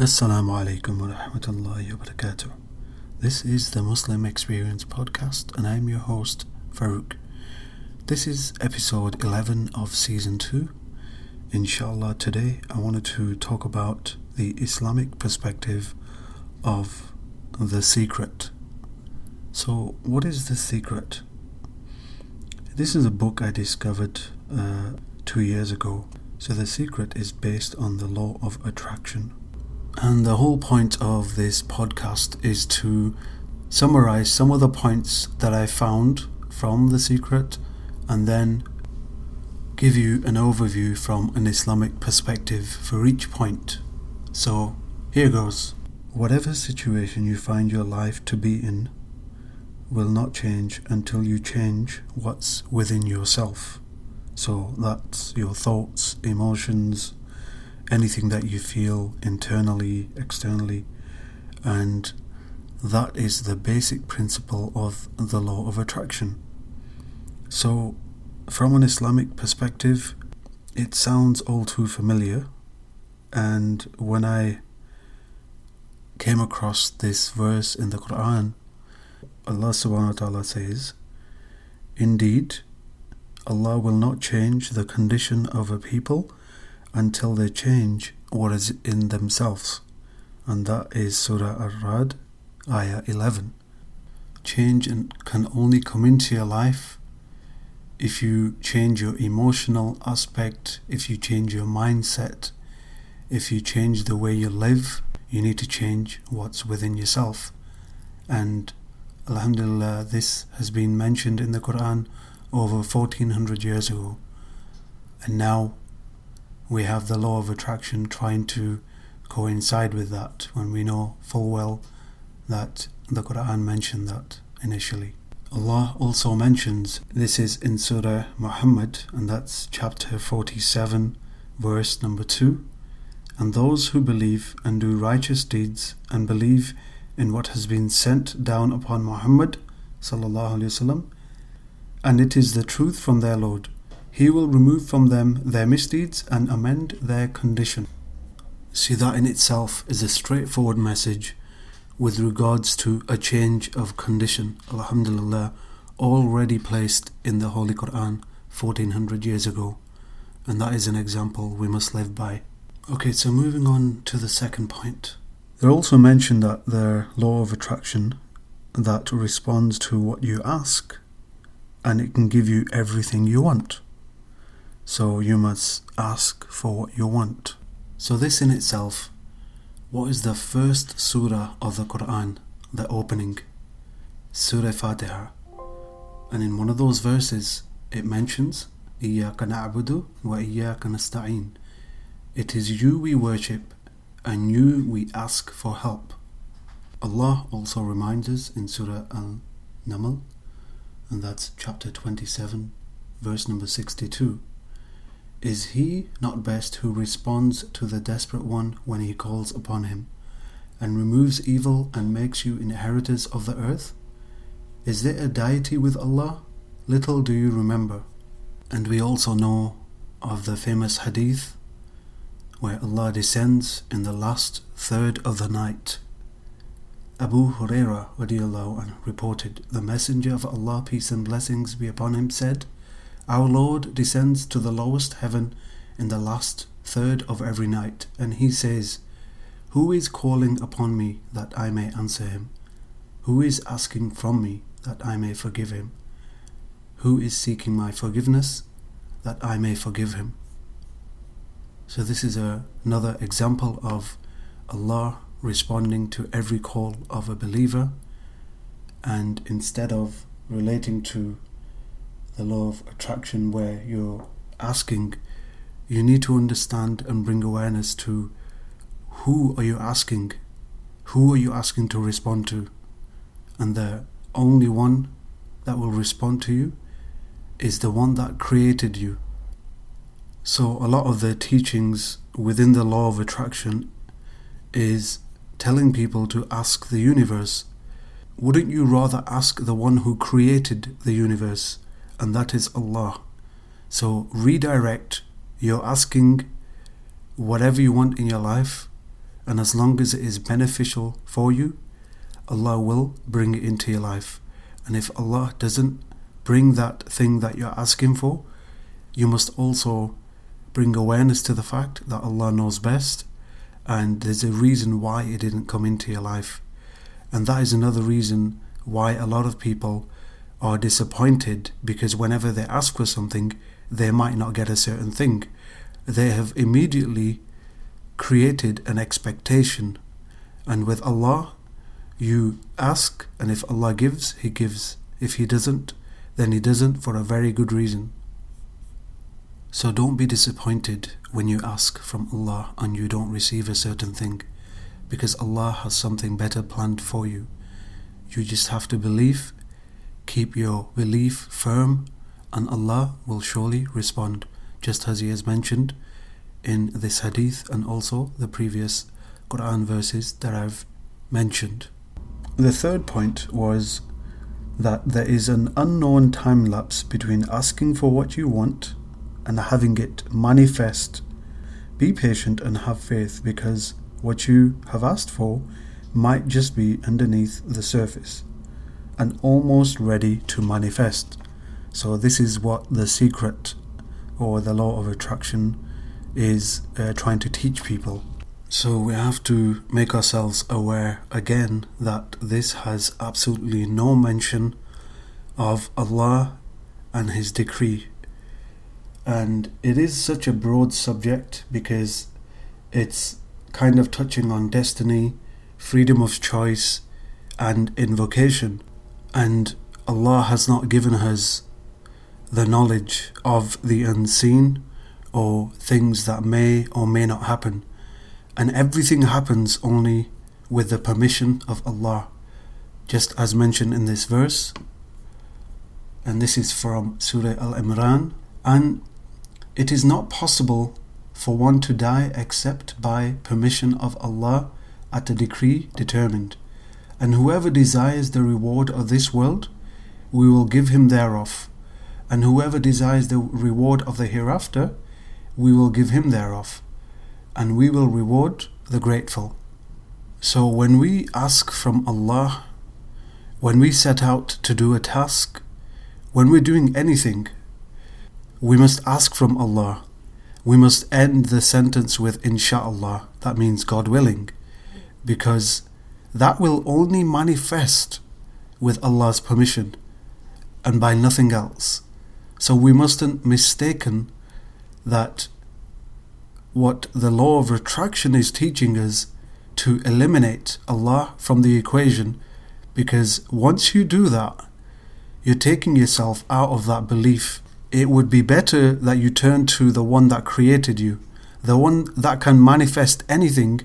Assalamu alaikum wa rahmatullahi wa barakatuh. This is the Muslim Experience podcast, and I'm your host, Farouk. This is episode 11 of season 2. Inshallah, today I wanted to talk about the Islamic perspective of the secret. So, what is the secret? This is a book I discovered uh, two years ago. So, the secret is based on the law of attraction. And the whole point of this podcast is to summarize some of the points that I found from The Secret and then give you an overview from an Islamic perspective for each point. So, here goes. Whatever situation you find your life to be in will not change until you change what's within yourself. So, that's your thoughts, emotions, anything that you feel internally, externally, and that is the basic principle of the law of attraction. So, from an Islamic perspective, it sounds all too familiar, and when I came across this verse in the Quran, Allah subhanahu wa ta'ala says, Indeed, Allah will not change the condition of a people until they change what is in themselves. And that is Surah Ar-Rad, Ayah 11. Change can only come into your life if you change your emotional aspect, if you change your mindset, if you change the way you live, you need to change what's within yourself. And Alhamdulillah, this has been mentioned in the Quran over 1400 years ago. And now we have the law of attraction trying to coincide with that when we know full well that the Quran mentioned that initially. Allah also mentions this is in Surah Muhammad, and that's chapter 47, verse number 2. And those who believe and do righteous deeds and believe in what has been sent down upon Muhammad, sallallahu alaihi wasallam, and it is the truth from their Lord he will remove from them their misdeeds and amend their condition. See, that in itself is a straightforward message with regards to a change of condition, Alhamdulillah, already placed in the Holy Quran 1400 years ago. And that is an example we must live by. Okay, so moving on to the second point. They're also mentioned that the law of attraction that responds to what you ask and it can give you everything you want. So you must ask for what you want. So, this in itself, what is the first surah of the Quran, the opening? Surah Fatiha. And in one of those verses, it mentions, إِيَّاكَ نَعْبُدُ وَإِيَّاكَ نَسْتَعِينُ It is you we worship, and you we ask for help. Allah also reminds us in Surah Al Naml, and that's chapter 27, verse number 62. Is he not best who responds to the desperate one when he calls upon him, and removes evil and makes you inheritors of the earth? Is there a deity with Allah? Little do you remember. And we also know of the famous hadith where Allah descends in the last third of the night. Abu Huraira reported, The Messenger of Allah, peace and blessings be upon him, said, our Lord descends to the lowest heaven in the last third of every night, and he says, Who is calling upon me that I may answer him? Who is asking from me that I may forgive him? Who is seeking my forgiveness that I may forgive him? So, this is a, another example of Allah responding to every call of a believer, and instead of relating to the law of attraction where you're asking, you need to understand and bring awareness to who are you asking? Who are you asking to respond to? And the only one that will respond to you is the one that created you. So, a lot of the teachings within the law of attraction is telling people to ask the universe. Wouldn't you rather ask the one who created the universe and that is Allah. So redirect, you're asking whatever you want in your life, and as long as it is beneficial for you, Allah will bring it into your life. And if Allah doesn't bring that thing that you're asking for, you must also bring awareness to the fact that Allah knows best and there's a reason why it didn't come into your life. And that is another reason why a lot of people are disappointed because whenever they ask for something, they might not get a certain thing. They have immediately created an expectation. And with Allah, you ask, and if Allah gives, He gives. If He doesn't, then He doesn't for a very good reason. So don't be disappointed when you ask from Allah and you don't receive a certain thing, because Allah has something better planned for you. You just have to believe, keep your belief firm, and Allah will surely respond, just as He has mentioned in this hadith and also the previous Quran verses that I've mentioned. The third point was that there is an unknown time lapse between asking for what you want and having it manifest. Be patient and have faith because what you have asked for might just be underneath the surface and almost ready to manifest. So, this is what the secret or the law of attraction is uh, trying to teach people. So, we have to make ourselves aware again that this has absolutely no mention of Allah and His decree and it is such a broad subject because it's kind of touching on destiny, freedom of choice, and invocation. And Allah has not given us the knowledge of the unseen or things that may or may not happen. And everything happens only with the permission of Allah, just as mentioned in this verse. And this is from Surah Al Imran. And it is not possible for one to die except by permission of Allah at a decree determined. And whoever desires the reward of this world, we will give him thereof. And whoever desires the reward of the hereafter, we will give him thereof. And we will reward the grateful. So when we ask from Allah, when we set out to do a task, when we're doing anything, we must ask from Allah. We must end the sentence with inshallah, that means God willing, because that will only manifest with Allah's permission and by nothing else. So we mustn't mistaken that what the law of attraction is teaching us to eliminate Allah from the equation because once you do that, you're taking yourself out of that belief it would be better that you turn to the one that created you, the one that can manifest anything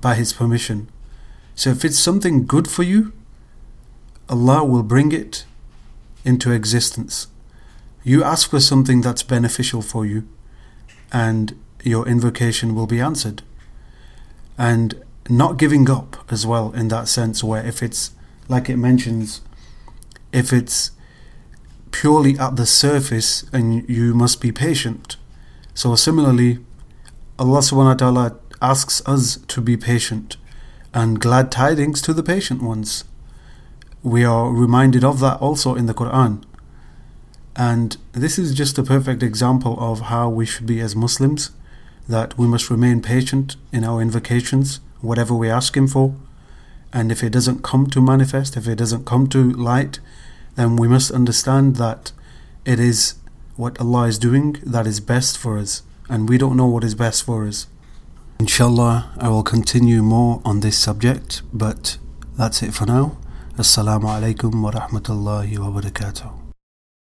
by His permission. So if it's something good for you, Allah will bring it into existence. You ask for something that's beneficial for you, and your invocation will be answered. And not giving up as well, in that sense, where if it's like it mentions, if it's purely at the surface and you must be patient. So, similarly, Allah subhanahu wa ta'ala asks us to be patient and glad tidings to the patient ones. We are reminded of that also in the Quran. And this is just a perfect example of how we should be as Muslims that we must remain patient in our invocations, whatever we ask Him for. And if it doesn't come to manifest, if it doesn't come to light, then we must understand that it is what Allah is doing that is best for us, and we don't know what is best for us. Inshallah, I will continue more on this subject, but that's it for now. Assalamu alaikum wa rahmatullahi wa barakatuh.